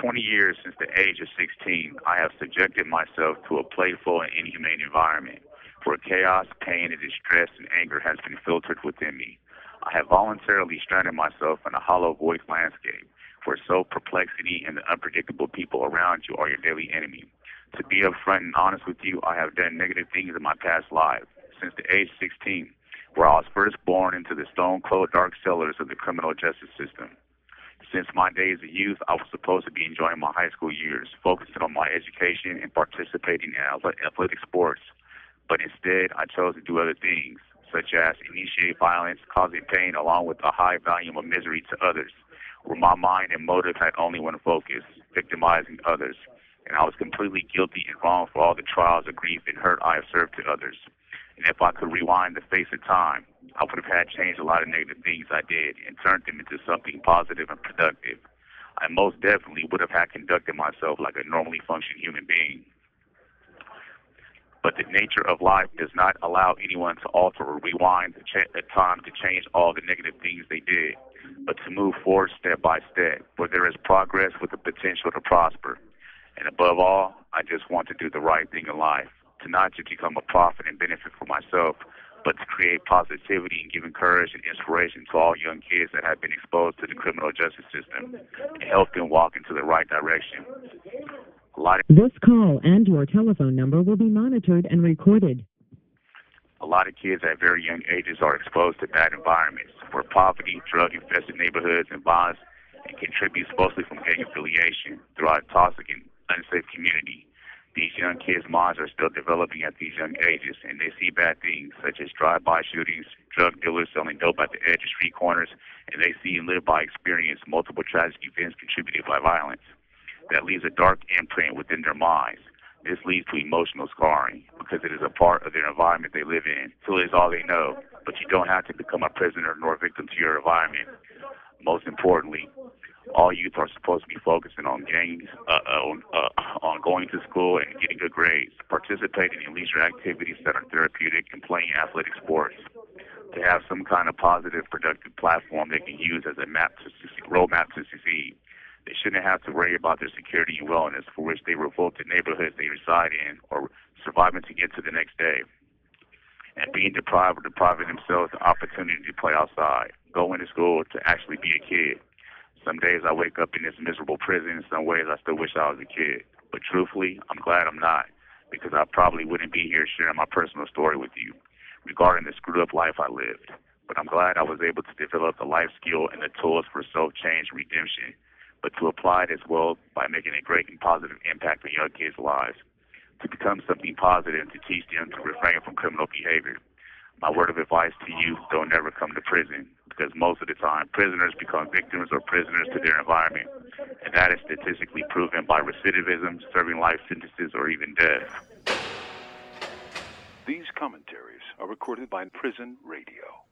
20 years since the age of 16, I have subjected myself to a playful and inhumane environment where chaos, pain, and distress and anger has been filtered within me. I have voluntarily stranded myself in a hollow void landscape where self perplexity and the unpredictable people around you are your daily enemy. To be upfront and honest with you, I have done negative things in my past life since the age 16, where I was first born into the stone cold dark cellars of the criminal justice system. Since my days of youth, I was supposed to be enjoying my high school years, focusing on my education and participating in athletic sports. But instead, I chose to do other things, such as initiate violence, causing pain along with a high volume of misery to others, where my mind and motive had only one focus, victimizing others. And I was completely guilty and wrong for all the trials of grief and hurt I have served to others. And if I could rewind the face of time, I would have had changed a lot of negative things I did and turned them into something positive and productive. I most definitely would have had conducted myself like a normally functioning human being. But the nature of life does not allow anyone to alter or rewind the, ch- the time to change all the negative things they did, but to move forward step by step, where there is progress with the potential to prosper. And above all, I just want to do the right thing in life to not just become a profit and benefit for myself, but to create positivity and give encouragement and inspiration to all young kids that have been exposed to the criminal justice system and help them walk into the right direction. This call and your telephone number will be monitored and recorded. A lot of kids at very young ages are exposed to bad environments where poverty, drug infested neighborhoods, and violence and contributes mostly from gang affiliation throughout a toxic and unsafe community. These young kids' minds are still developing at these young ages, and they see bad things such as drive-by shootings, drug dealers selling dope at the edge of street corners, and they see and live by experience multiple tragic events contributed by violence. That leaves a dark imprint within their minds. This leads to emotional scarring because it is a part of their environment they live in. So it is all they know. But you don't have to become a prisoner nor victim to your environment. Most importantly, all youth are supposed to be focusing on games, uh, uh, on, uh, on going to school and getting good grades, participating in leisure activities that are therapeutic, and playing athletic sports. To have some kind of positive, productive platform they can use as a map to roadmap to succeed. They shouldn't have to worry about their security and wellness, for which they revolt the neighborhoods they reside in, or surviving to get to the next day. And being deprived or depriving themselves the opportunity to play outside, going to school, to actually be a kid. Some days I wake up in this miserable prison. Some ways I still wish I was a kid. But truthfully, I'm glad I'm not, because I probably wouldn't be here sharing my personal story with you regarding the screwed up life I lived. But I'm glad I was able to develop the life skill and the tools for self change redemption, but to apply it as well by making a great and positive impact on young kids' lives, to become something positive and to teach them to refrain from criminal behavior. My word of advice to you don't never come to prison because most of the time prisoners become victims or prisoners to their environment. And that is statistically proven by recidivism, serving life sentences, or even death. These commentaries are recorded by Prison Radio.